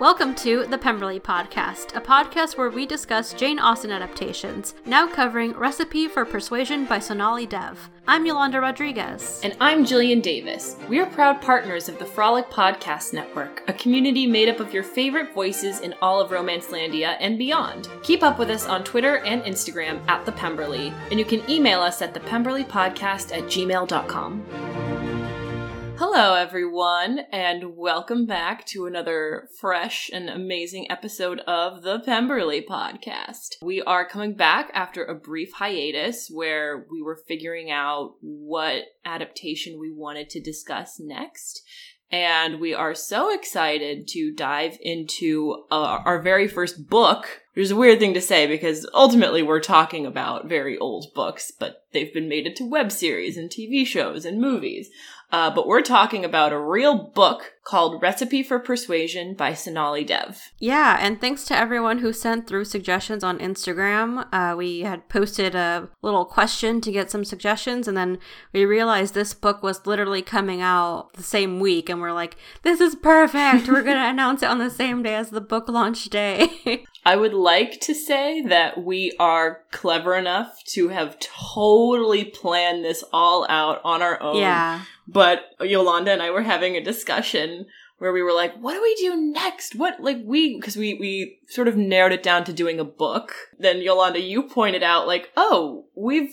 Welcome to the Pemberley Podcast, a podcast where we discuss Jane Austen adaptations, now covering Recipe for Persuasion by Sonali Dev. I'm Yolanda Rodriguez. And I'm Jillian Davis. We are proud partners of the Frolic Podcast Network, a community made up of your favorite voices in all of Romancelandia and beyond. Keep up with us on Twitter and Instagram at the Pemberley, and you can email us at thepemberleypodcast at gmail.com. Hello, everyone, and welcome back to another fresh and amazing episode of the Pemberley podcast. We are coming back after a brief hiatus where we were figuring out what adaptation we wanted to discuss next. And we are so excited to dive into uh, our very first book, which is a weird thing to say because ultimately we're talking about very old books, but they've been made into web series and TV shows and movies. Uh, but we're talking about a real book called Recipe for Persuasion by Sonali Dev. Yeah, and thanks to everyone who sent through suggestions on Instagram. Uh, we had posted a little question to get some suggestions, and then we realized this book was literally coming out the same week, and we're like, this is perfect. We're going to announce it on the same day as the book launch day. I would like to say that we are clever enough to have totally planned this all out on our own. Yeah. But Yolanda and I were having a discussion where we were like, what do we do next? What, like, we, because we, we sort of narrowed it down to doing a book. Then Yolanda, you pointed out, like, oh, we've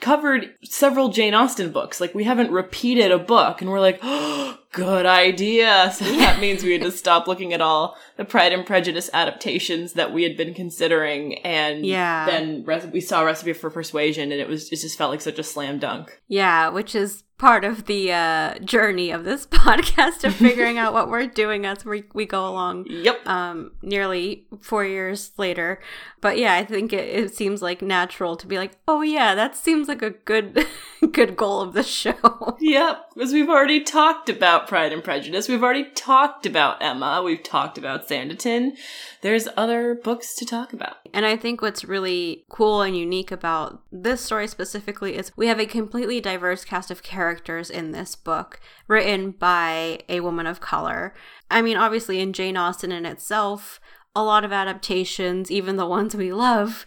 covered several Jane Austen books. Like, we haven't repeated a book. And we're like, oh, good idea. So that means we had to stop looking at all the Pride and Prejudice adaptations that we had been considering. And Yeah. then Rec- we saw Recipe for Persuasion and it was, it just felt like such a slam dunk. Yeah, which is part of the uh, journey of this podcast of figuring out what we're doing as we, we go along. Yep. Um, nearly four years later, but yeah, I think it, it seems like natural to be like, oh yeah, that seems like a good, good goal of the show. Yep, because we've already talked about Pride and Prejudice. We've already talked about Emma. We've talked about Sanditon. There's other books to talk about. And I think what's really cool and unique about this story specifically is we have a completely diverse cast of characters in this book, written by a woman of color. I mean, obviously, in Jane Austen in itself, a lot of adaptations, even the ones we love,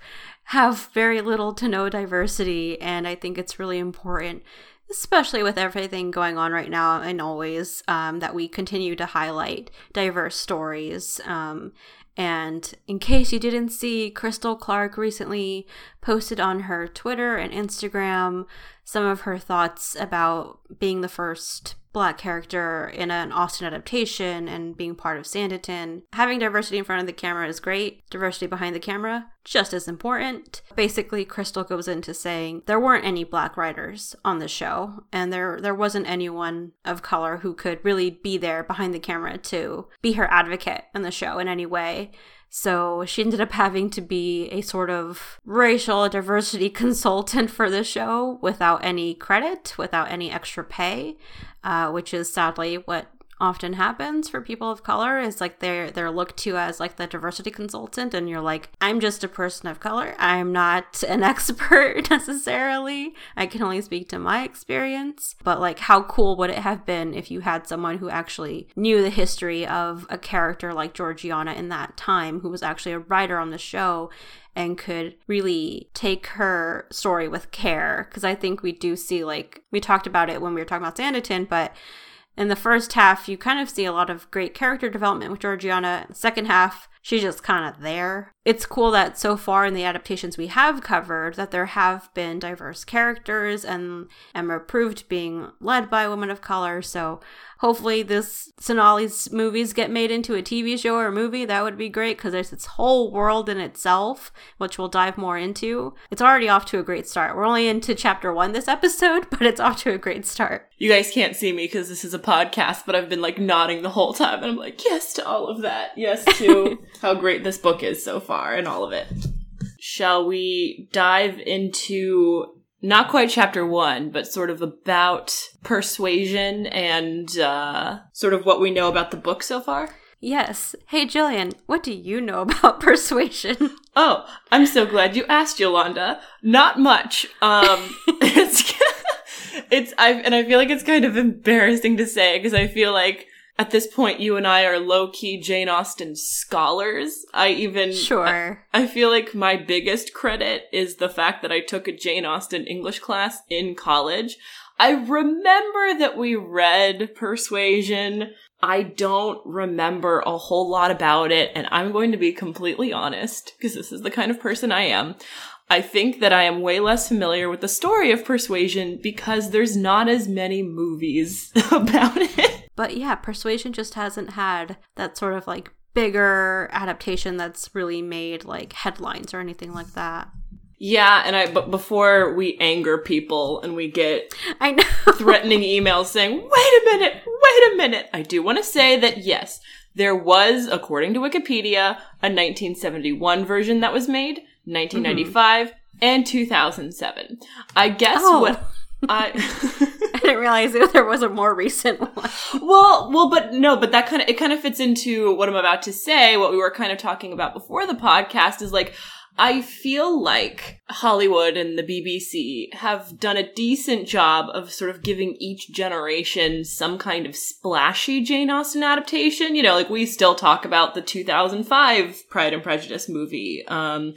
have very little to no diversity. And I think it's really important, especially with everything going on right now and always, um, that we continue to highlight diverse stories. Um, and in case you didn't see, Crystal Clarke recently posted on her Twitter and Instagram some of her thoughts about being the first black character in an Austen adaptation and being part of Sanditon. Having diversity in front of the camera is great. Diversity behind the camera, just as important. Basically, Crystal goes into saying there weren't any black writers on the show, and there there wasn't anyone of color who could really be there behind the camera to be her advocate in the show in any way. So she ended up having to be a sort of racial diversity consultant for the show without any credit, without any extra pay, uh, which is sadly what often happens for people of color is like they're they're looked to as like the diversity consultant and you're like i'm just a person of color. I'm not an expert necessarily. I can only speak to my experience. But like how cool would it have been if you had someone who actually knew the history of a character like georgiana in that time who was actually a writer on the show and could really take her story with care? Because i think we do see like we talked about it when we were talking about sanditon but in the first half, you kind of see a lot of great character development with Georgiana. In the second half, she's just kind of there. It's cool that so far in the adaptations we have covered that there have been diverse characters and Emma Approved being led by a woman of color. So hopefully this Sonali's movies get made into a TV show or a movie. That would be great because there's this whole world in itself, which we'll dive more into. It's already off to a great start. We're only into chapter one this episode, but it's off to a great start. You guys can't see me because this is a podcast, but I've been like nodding the whole time, and I'm like, yes to all of that. Yes to how great this book is so far and all of it. Shall we dive into not quite chapter one, but sort of about persuasion and uh, sort of what we know about the book so far? Yes. Hey, Jillian, what do you know about persuasion? Oh, I'm so glad you asked, Yolanda. Not much. Um, it's it's I and I feel like it's kind of embarrassing to say because I feel like at this point, you and I are low key Jane Austen scholars. I even. Sure. I, I feel like my biggest credit is the fact that I took a Jane Austen English class in college. I remember that we read Persuasion. I don't remember a whole lot about it, and I'm going to be completely honest, because this is the kind of person I am. I think that I am way less familiar with the story of Persuasion because there's not as many movies about it. But yeah, Persuasion just hasn't had that sort of like bigger adaptation that's really made like headlines or anything like that. Yeah, and I but before we anger people and we get I know threatening emails saying, "Wait a minute, wait a minute." I do want to say that yes, there was according to Wikipedia a 1971 version that was made, 1995 mm-hmm. and 2007. I guess oh. what I I didn't realize there was a more recent one. Well, well, but no, but that kind of it kind of fits into what I'm about to say. What we were kind of talking about before the podcast is like I feel like Hollywood and the BBC have done a decent job of sort of giving each generation some kind of splashy Jane Austen adaptation. You know, like we still talk about the 2005 Pride and Prejudice movie. Um,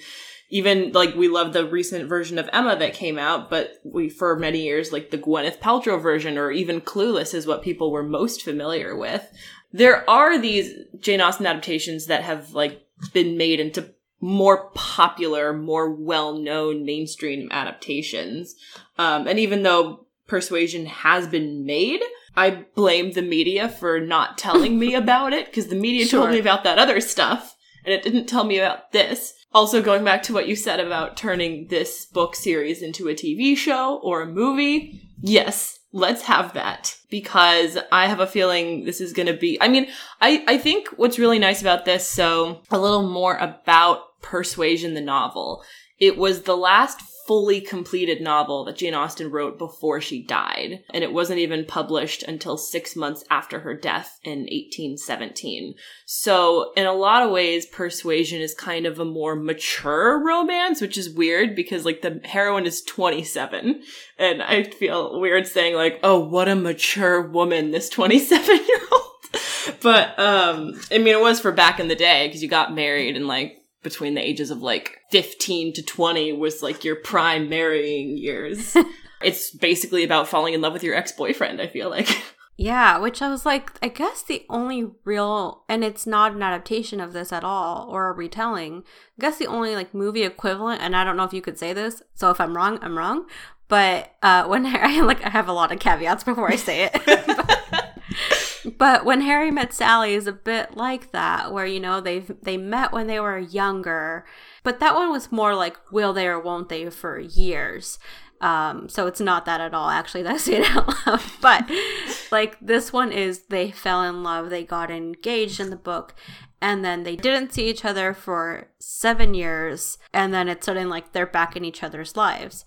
even like we love the recent version of Emma that came out, but we for many years like the Gwyneth Paltrow version or even Clueless is what people were most familiar with. There are these Jane Austen adaptations that have like been made into more popular, more well-known mainstream adaptations. Um, and even though Persuasion has been made, I blame the media for not telling me about it because the media sure. told me about that other stuff and it didn't tell me about this. Also, going back to what you said about turning this book series into a TV show or a movie, yes, let's have that because I have a feeling this is going to be, I mean, I, I think what's really nice about this, so a little more about Persuasion the novel. It was the last fully completed novel that Jane Austen wrote before she died, and it wasn't even published until six months after her death in 1817. So, in a lot of ways, Persuasion is kind of a more mature romance, which is weird because, like, the heroine is 27, and I feel weird saying, like, oh, what a mature woman this 27 year old. But, um, I mean, it was for back in the day because you got married and, like, between the ages of like 15 to 20 was like your prime marrying years. it's basically about falling in love with your ex-boyfriend, I feel like. Yeah, which I was like, I guess the only real, and it's not an adaptation of this at all or a retelling. I guess the only like movie equivalent, and I don't know if you could say this, so if I'm wrong, I'm wrong. But uh, when I like, I have a lot of caveats before I say it. but when Harry met Sally is a bit like that, where you know they they met when they were younger, but that one was more like will they or won't they for years. Um, so it's not that at all. Actually, that's it out. But like this one is they fell in love, they got engaged in the book, and then they didn't see each other for seven years, and then it's suddenly like they're back in each other's lives.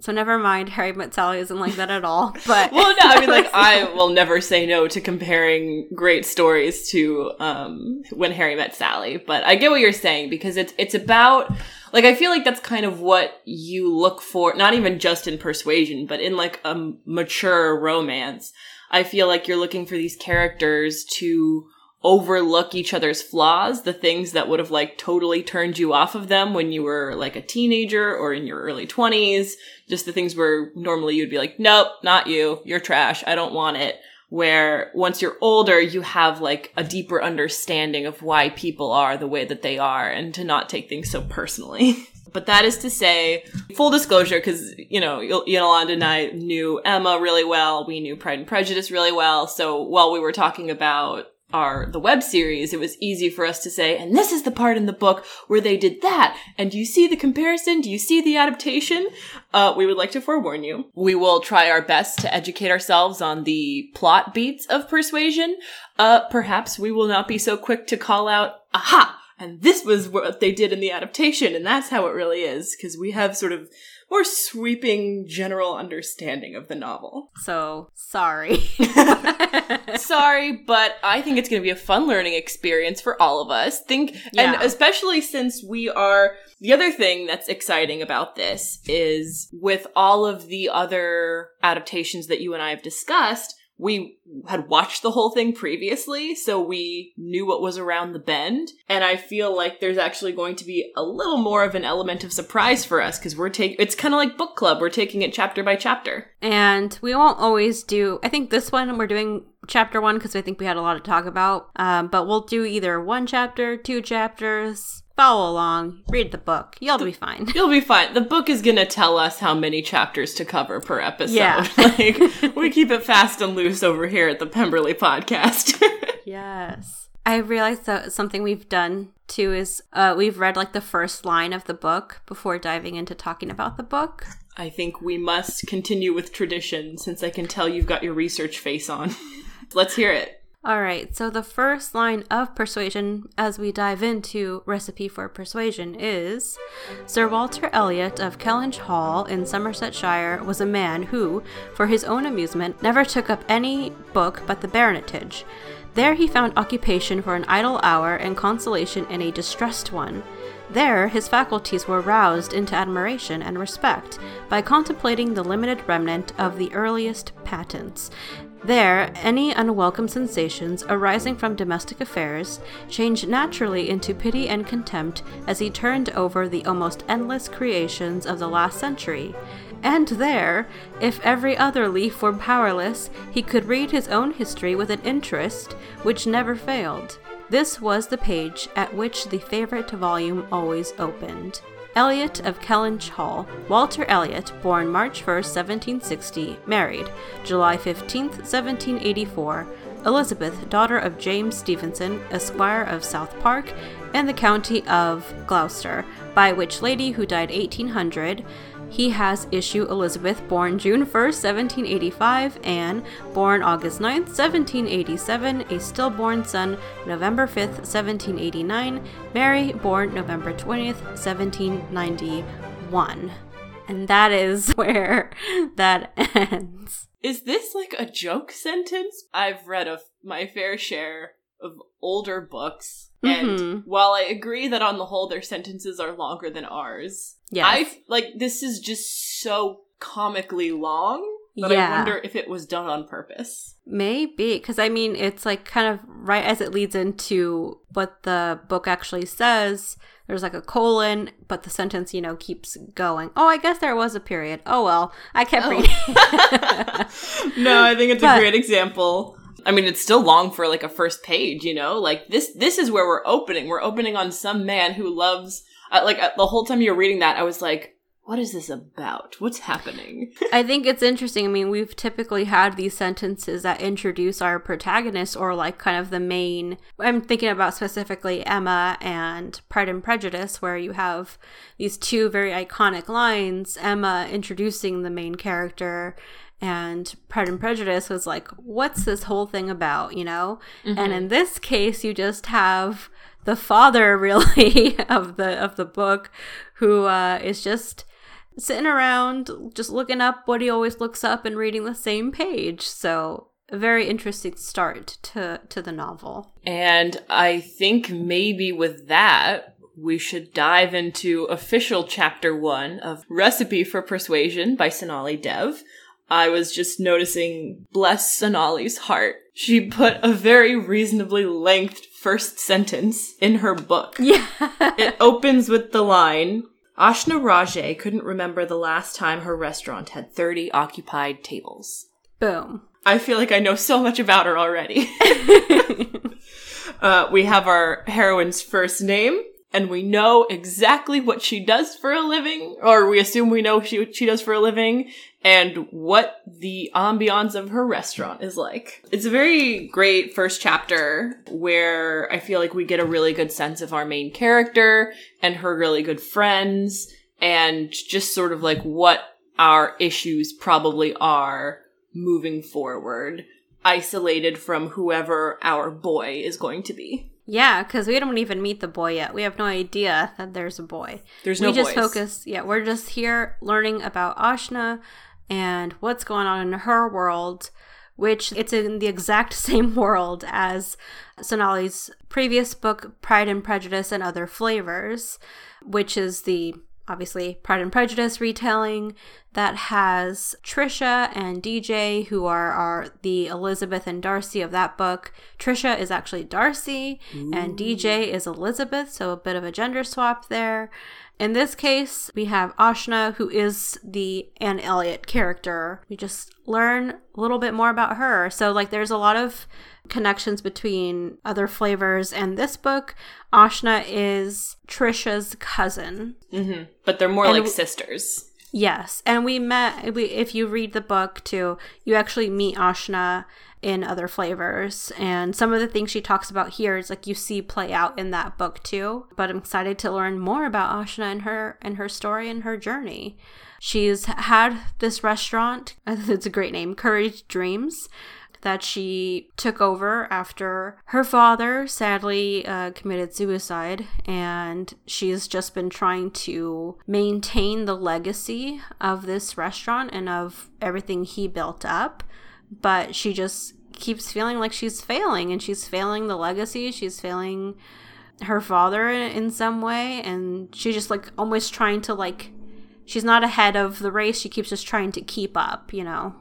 So never mind, Harry Met Sally isn't like that at all. But well, no, I mean, like I will never say no to comparing great stories to um, when Harry Met Sally. But I get what you're saying because it's it's about like I feel like that's kind of what you look for, not even just in Persuasion, but in like a mature romance. I feel like you're looking for these characters to overlook each other's flaws, the things that would have like totally turned you off of them when you were like a teenager or in your early 20s, just the things where normally you'd be like, nope, not you, you're trash, I don't want it. Where once you're older, you have like a deeper understanding of why people are the way that they are and to not take things so personally. But that is to say, full disclosure, because, you know, Yolanda and I knew Emma really well. We knew Pride and Prejudice really well. So while we were talking about our the web series, it was easy for us to say, and this is the part in the book where they did that. And do you see the comparison? Do you see the adaptation? Uh, we would like to forewarn you. We will try our best to educate ourselves on the plot beats of Persuasion. Uh, perhaps we will not be so quick to call out, aha! And this was what they did in the adaptation, and that's how it really is, because we have sort of more sweeping general understanding of the novel. So, sorry. sorry, but I think it's going to be a fun learning experience for all of us. Think yeah. and especially since we are the other thing that's exciting about this is with all of the other adaptations that you and I have discussed, we had watched the whole thing previously, so we knew what was around the bend. And I feel like there's actually going to be a little more of an element of surprise for us because we're taking it's kind of like book club. We're taking it chapter by chapter. And we won't always do, I think this one we're doing chapter one because I think we had a lot to talk about. Um, but we'll do either one chapter, two chapters, follow along, read the book. You'll be fine. You'll be fine. The book is going to tell us how many chapters to cover per episode. Yeah. like we keep it fast and loose over here at the Pemberley podcast. yes. I realized that something we've done too is uh, we've read like the first line of the book before diving into talking about the book. I think we must continue with tradition since I can tell you've got your research face on. Let's hear it. All right, so the first line of persuasion as we dive into Recipe for Persuasion is Sir Walter Elliot of Kellynch Hall in Somersetshire was a man who, for his own amusement, never took up any book but the Baronetage. There he found occupation for an idle hour and consolation in a distressed one. There, his faculties were roused into admiration and respect by contemplating the limited remnant of the earliest patents, there, any unwelcome sensations arising from domestic affairs changed naturally into pity and contempt as he turned over the almost endless creations of the last century. And there, if every other leaf were powerless, he could read his own history with an interest which never failed. This was the page at which the favorite volume always opened. Elliot of Kellynch Hall. Walter Elliot, born March 1, 1760, married July 15, 1784. Elizabeth, daughter of James Stevenson, Esquire of South Park, and the county of Gloucester, by which lady who died 1800. He has issue Elizabeth, born June 1st, 1785, Anne, born August 9th, 1787, a stillborn son, November 5th, 1789, Mary, born November 20th, 1791. And that is where that ends. Is this like a joke sentence? I've read of my fair share of older books. And Mhm. while I agree that on the whole their sentences are longer than ours, Yes. I like this is just so comically long that Yeah. I wonder if it was done on purpose. Maybe, because I mean, it's like kind of right as it leads into what the book actually says. There's like a colon, but the sentence, you know, keeps going. Oh, I guess there was a period. Oh, well, I kept Oh. reading. no, I think it's But- a great example. I mean, it's still long for like a first page, you know. Like this, this is where we're opening. We're opening on some man who loves. Uh, like uh, the whole time you're reading that, I was like, "What is this about? What's happening?" I think it's interesting. I mean, we've typically had these sentences that introduce our protagonist or like kind of the main. I'm thinking about specifically Emma and Pride and Prejudice, where you have these two very iconic lines Emma introducing the main character. And Pride and Prejudice was like, what's this whole thing about, you know? And in this case, you just have the father, really, of the of the book, who uh, is just sitting around just looking up what he always looks up and reading the same page. So a very interesting start to to the novel. And I think maybe with that, we should dive into official chapter one of Recipe for Persuasion by Sonali Dev. I was just noticing, bless Sonali's heart. She put a very reasonably lengthed first sentence in her book. Yeah. It opens with the line Ashna Raje couldn't remember the last time her restaurant had 30 occupied tables. Boom. I feel like I know so much about her already. uh, we have our heroine's first name, and we know exactly what she does for a living, or we assume we know she, she does for a living, and what the ambiance of her restaurant is like. It's a very great first chapter where I feel like we get a really good sense of our main character and her really good friends, and just sort of like what our issues probably are moving forward, isolated from whoever our boy is going to be. Yeah, because we don't even meet the boy yet. We have no idea that there's a boy. There's no we just boys. focus. Yeah, we're just here learning about Ashna and what's going on in her world, which it's in the exact same world as Sonali's previous book, Pride and Prejudice and Other Flavors, which is the obviously Pride and Prejudice retelling that has Trisha and DJ, who are, are the Elizabeth and Darcy of that book. Trisha is actually Darcy, Ooh. and DJ is Elizabeth, so a bit of a gender swap there. In this case, we have Ashna, who is the Anne Elliot character. We just learn a little bit more about her. So, like, there's a lot of connections between other flavors and this book. Ashna is Trisha's cousin. Mm-hmm. But they're more and like sisters. Yes. And we met, we, if you read the book too, you actually meet Ashna in other flavors. And some of the things she talks about here is like you see play out in that book too. But I'm excited to learn more about Ashna and her and her story and her journey. She's had this restaurant, it's a great name, Curry Dreams, that she took over after her father sadly uh, committed suicide, and she's just been trying to maintain the legacy of this restaurant and of everything he built up. But she just keeps feeling like she's failing, and she's failing the legacy, she's failing her father in some way, and she's just like almost trying to like she's not ahead of the race. She keeps just trying to keep up, you know.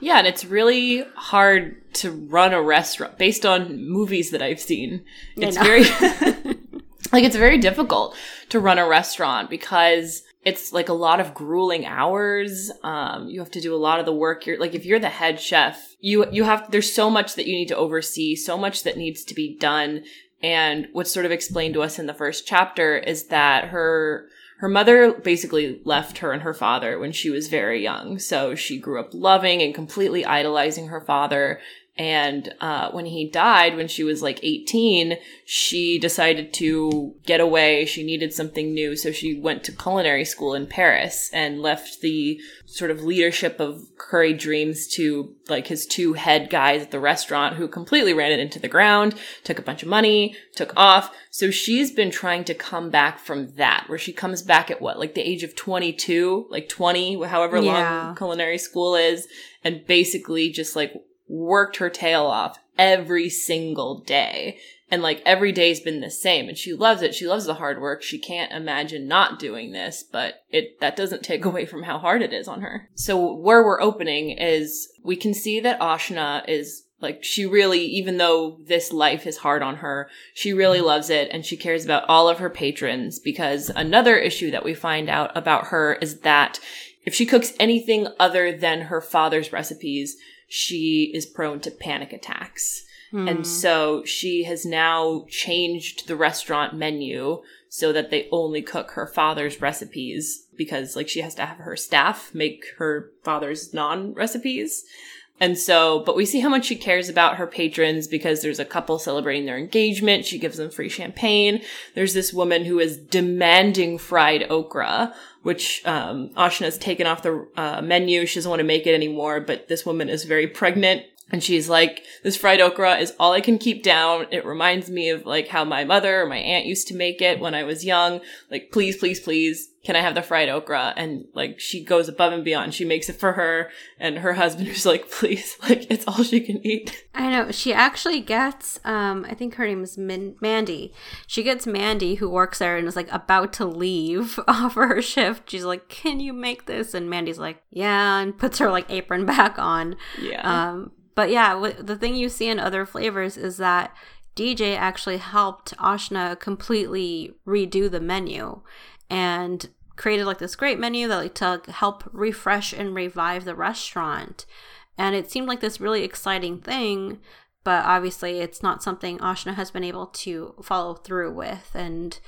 Yeah, and it's really hard to run a restaurant based on movies that I've seen. It's very like it's very difficult to run a restaurant because it's like a lot of grueling hours. Um, you have to do a lot of the work. You're like if you're the head chef, you you have there's so much that you need to oversee, so much that needs to be done. And what's sort of explained to us in the first chapter is that her her mother basically left her and her father when she was very young. So she grew up loving and completely idolizing her father and uh, when he died, when she was like 18, she decided to get away. She needed something new. So she went to culinary school in Paris and left the sort of leadership of Curry Dreams to like his two head guys at the restaurant who completely ran it into the ground, took a bunch of money, took off. So she's been trying to come back from that, where she comes back at what, like the age of 22, like 20, however yeah. long culinary school is, and basically just like worked her tail off every single day. And like every day's been the same and she loves it. She loves the hard work. She can't imagine not doing this, but it, that doesn't take away from how hard it is on her. So where we're opening is we can see that Ashna is like she really, even though this life is hard on her, she really mm-hmm. loves it and she cares about all of her patrons because another issue that we find out about her is that if she cooks anything other than her father's recipes, she is prone to panic attacks. Mm. And so she has now changed the restaurant menu so that they only cook her father's recipes because like she has to have her staff make her father's non recipes. And so, but we see how much she cares about her patrons because there's a couple celebrating their engagement. She gives them free champagne. There's this woman who is demanding fried okra, which um, Ashna's taken off the uh, menu. She doesn't want to make it anymore, but this woman is very pregnant and she's like, this fried okra is all I can keep down. It reminds me of like how my mother or my aunt used to make it when I was young. Like, please, please, please, can I have the fried okra? And like, she goes above and beyond. She makes it for her and her husband is like, please, like, it's all she can eat. I know. She actually gets, um, I think her name is Min- Mandy. She gets Mandy, who works there and is like about to leave off her shift. She's like, can you make this? And Mandy's like, yeah, and puts her like apron back on. Yeah. Um, but yeah, the thing you see in other flavors is that DJ actually helped Ashna completely redo the menu and created like this great menu that like to help refresh and revive the restaurant. And it seemed like this really exciting thing, but obviously it's not something Ashna has been able to follow through with. And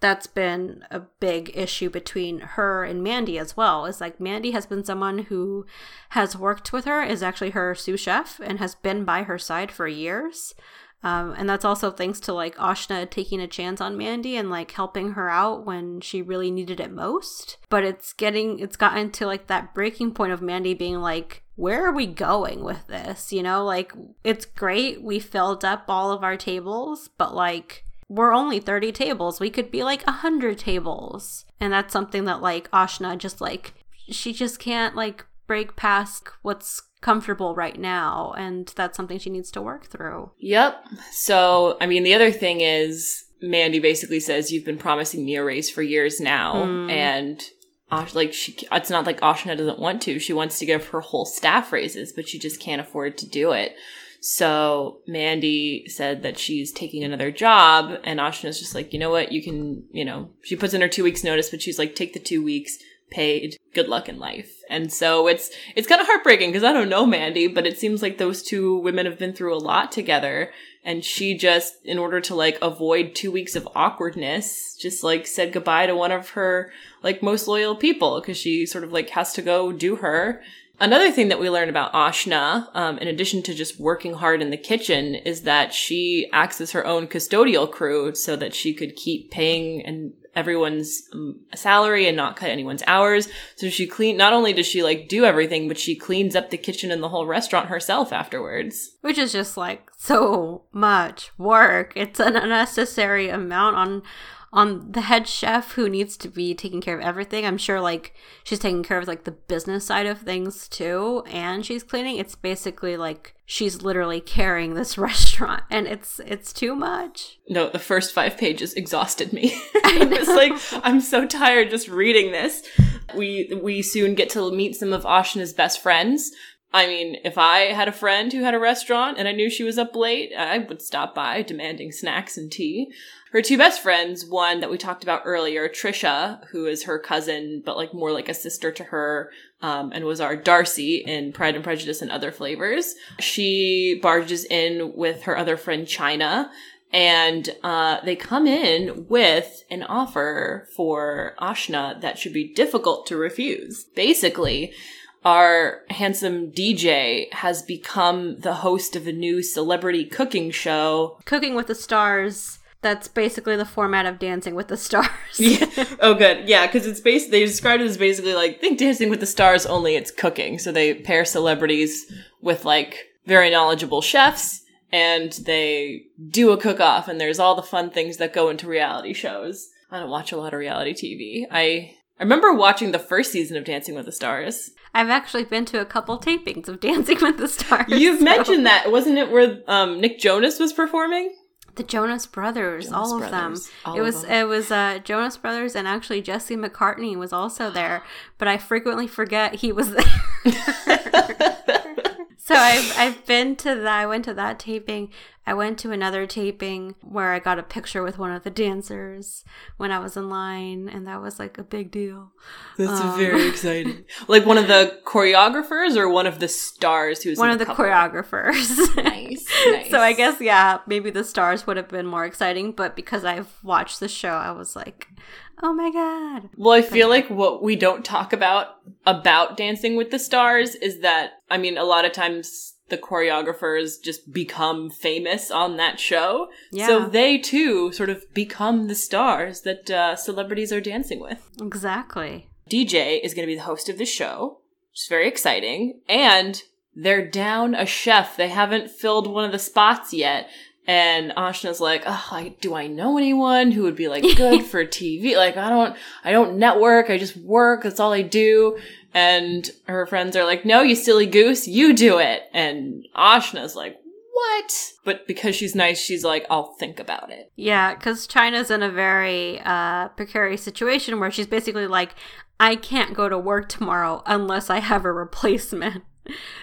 that's been a big issue between her and Mandy as well. Is like Mandy has been someone who has worked with her, is actually her sous chef, and has been by her side for years. Um, and that's also thanks to like Ashna taking a chance on Mandy and like helping her out when she really needed it most. But it's getting, it's gotten to like that breaking point of Mandy being like, where are we going with this? You know, like it's great. We filled up all of our tables, but like, we're only 30 tables. We could be like 100 tables. And that's something that like Ashna just like she just can't like break past what's comfortable right now and that's something she needs to work through. Yep. So, I mean, the other thing is Mandy basically says, "You've been promising me a raise for years now," Mm. and Ash, like she, it's not like Ashna doesn't want to. She wants to give her whole staff raises, but she just can't afford to do it. So Mandy said that she's taking another job, and Ashna's just like, you know what, you can, you know, she puts in her two weeks notice, but she's like, take the two weeks paid. Good luck in life. And so it's it's kind of heartbreaking because I don't know Mandy, but it seems like those two women have been through a lot together. And she just, in order to like avoid two weeks of awkwardness, just like said goodbye to one of her like most loyal people because she sort of like has to go do her. Another thing that we learn about Ashna, um, in addition to just working hard in the kitchen, is that she acts as her own custodial crew so that she could keep paying and everyone's um, salary and not cut anyone's hours. So she clean. Not only does she like do everything, but she cleans up the kitchen and the whole restaurant herself afterwards. which is just like so much work. It's an unnecessary amount on on the head chef who needs to be taking care of everything. I'm sure like she's taking care of like the business side of things too and she's cleaning. It's basically like she's literally carrying this restaurant and it's it's too much. No, the first five pages exhausted me. I was like, I'm so tired just reading this. We we soon get to meet some of Ashna's best friends. I mean, if I had a friend who had a restaurant and I knew she was up late, I would stop by demanding snacks and tea. Her two best friends, one that we talked about earlier, Trisha, who is her cousin, but like more like a sister to her, um, and was our Darcy in Pride and Prejudice and other flavors. She barges in with her other friend China, and uh, they come in with an offer for Ashna that should be difficult to refuse. Basically, our handsome DJ has become the host of a new celebrity cooking show. Cooking with the Stars. That's basically the format of Dancing with the Stars. Yeah. oh, good. Yeah, because it's based. They described it as basically like think Dancing with the Stars, only it's cooking. So they pair celebrities with like very knowledgeable chefs, and they do a cook off. And there's all the fun things that go into reality shows. I don't watch a lot of reality TV. I I remember watching the first season of Dancing with the Stars. I've actually been to a couple tapings of Dancing with the Stars. You've so- mentioned that, wasn't it? Where um, Nick Jonas was performing. The Jonas Brothers, Jonas all of Brothers, them. all it was them. it was uh, Jonas Brothers and actually Jesse McCartney was also there, but I frequently forget he was there. so I've I've been to that. I went to that taping. I went to another taping where I got a picture with one of the dancers when I was in line, and that was like a big deal. That's Um, very exciting. Like one of the choreographers or one of the stars who's one of the couple? choreographers. Nice, nice. So I guess yeah, maybe the stars would have been more exciting, but because I've watched the show, I was like, "Oh my god!" Well, I feel like what we don't talk about about Dancing with the Stars is that I mean, a lot of times the choreographers just become famous on that show. Yeah. So they too sort of become the stars that uh, celebrities are dancing with. Exactly. DJ is going to be the host of the show, which is very exciting. And they're down a chef. They haven't filled one of the spots yet. And Ashna's like, oh, I, do I know anyone who would be like good for TV? Like, I don't, I don't network. I just work. That's all I do. And her friends are like, no, you silly goose, you do it. And Ashna's like, what? But because she's nice, she's like, I'll think about it. Yeah, because China's in a very uh, precarious situation where she's basically like, I can't go to work tomorrow unless I have a replacement.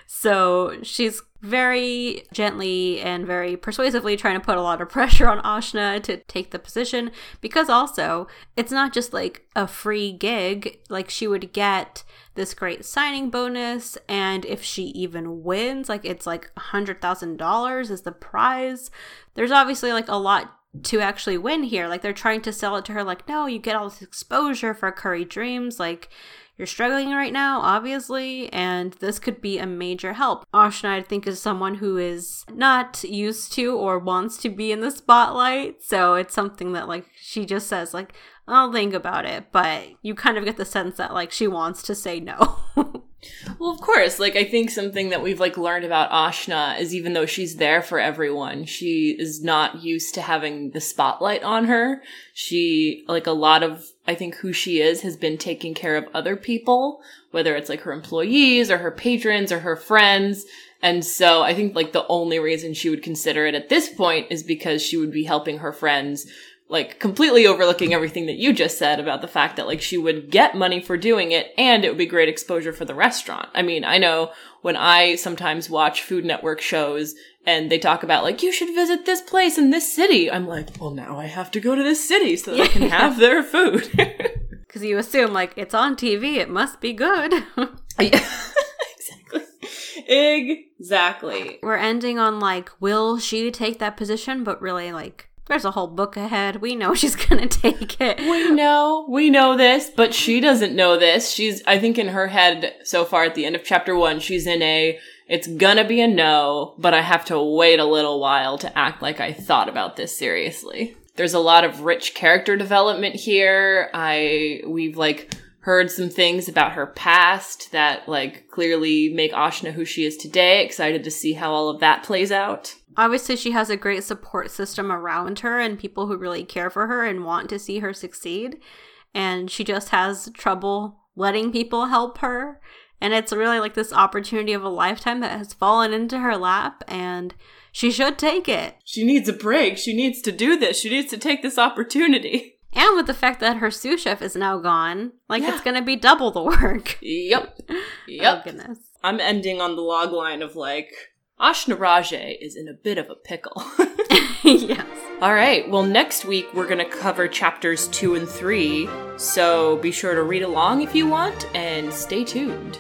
So she's very gently and very persuasively trying to put a lot of pressure on Ashna to take the position because also it's not just like a free gig. Like she would get this great signing bonus, and if she even wins, like it's like a hundred thousand dollars is the prize. There's obviously like a lot to actually win here. Like they're trying to sell it to her like, no, you get all this exposure for Curry Dreams. Like you're struggling right now, obviously, and this could be a major help. Ashna, I think, is someone who is not used to or wants to be in the spotlight. So it's something that like she just says, like, I'll think about it, but you kind of get the sense that like she wants to say no. Well, of course. Like, I think something that we've like learned about Ashna is even though she's there for everyone, she is not used to having the spotlight on her. She, like, a lot of, I think who she is has been taking care of other people, whether it's like her employees or her patrons or her friends. And so I think like the only reason she would consider it at this point is because she would be helping her friends like completely overlooking everything that you just said about the fact that like she would get money for doing it and it would be great exposure for the restaurant. I mean, I know when I sometimes watch Food Network shows and they talk about like you should visit this place in this city, I'm like, well now I have to go to this city so that I can have their food. Because you assume, like, it's on TV, it must be good. exactly. Exactly. We're ending on, like, will she take that position? But really, like, there's a whole book ahead. We know she's gonna take it. We know, we know this, but she doesn't know this. She's, I think, in her head so far at the end of chapter one, she's in a, it's gonna be a no, but I have to wait a little while to act like I thought about this seriously. There's a lot of rich character development here. I, we've like, heard some things about her past that like clearly make Ashna who she is today. Excited to see how all of that plays out. Obviously, she has a great support system around her and people who really care for her and want to see her succeed. And she just has trouble letting people help her. And it's really like this opportunity of a lifetime that has fallen into her lap, and she should take it. She needs a break. She needs to do this. She needs to take this opportunity. And with the fact that her sous chef is now gone, like yeah. it's gonna be double the work. Yep. Yep. oh, goodness. I'm ending on the log line of like, Ashna Raje is in a bit of a pickle. yes. All right. Well, next week we're going to cover chapters two and three. So be sure to read along if you want and stay tuned.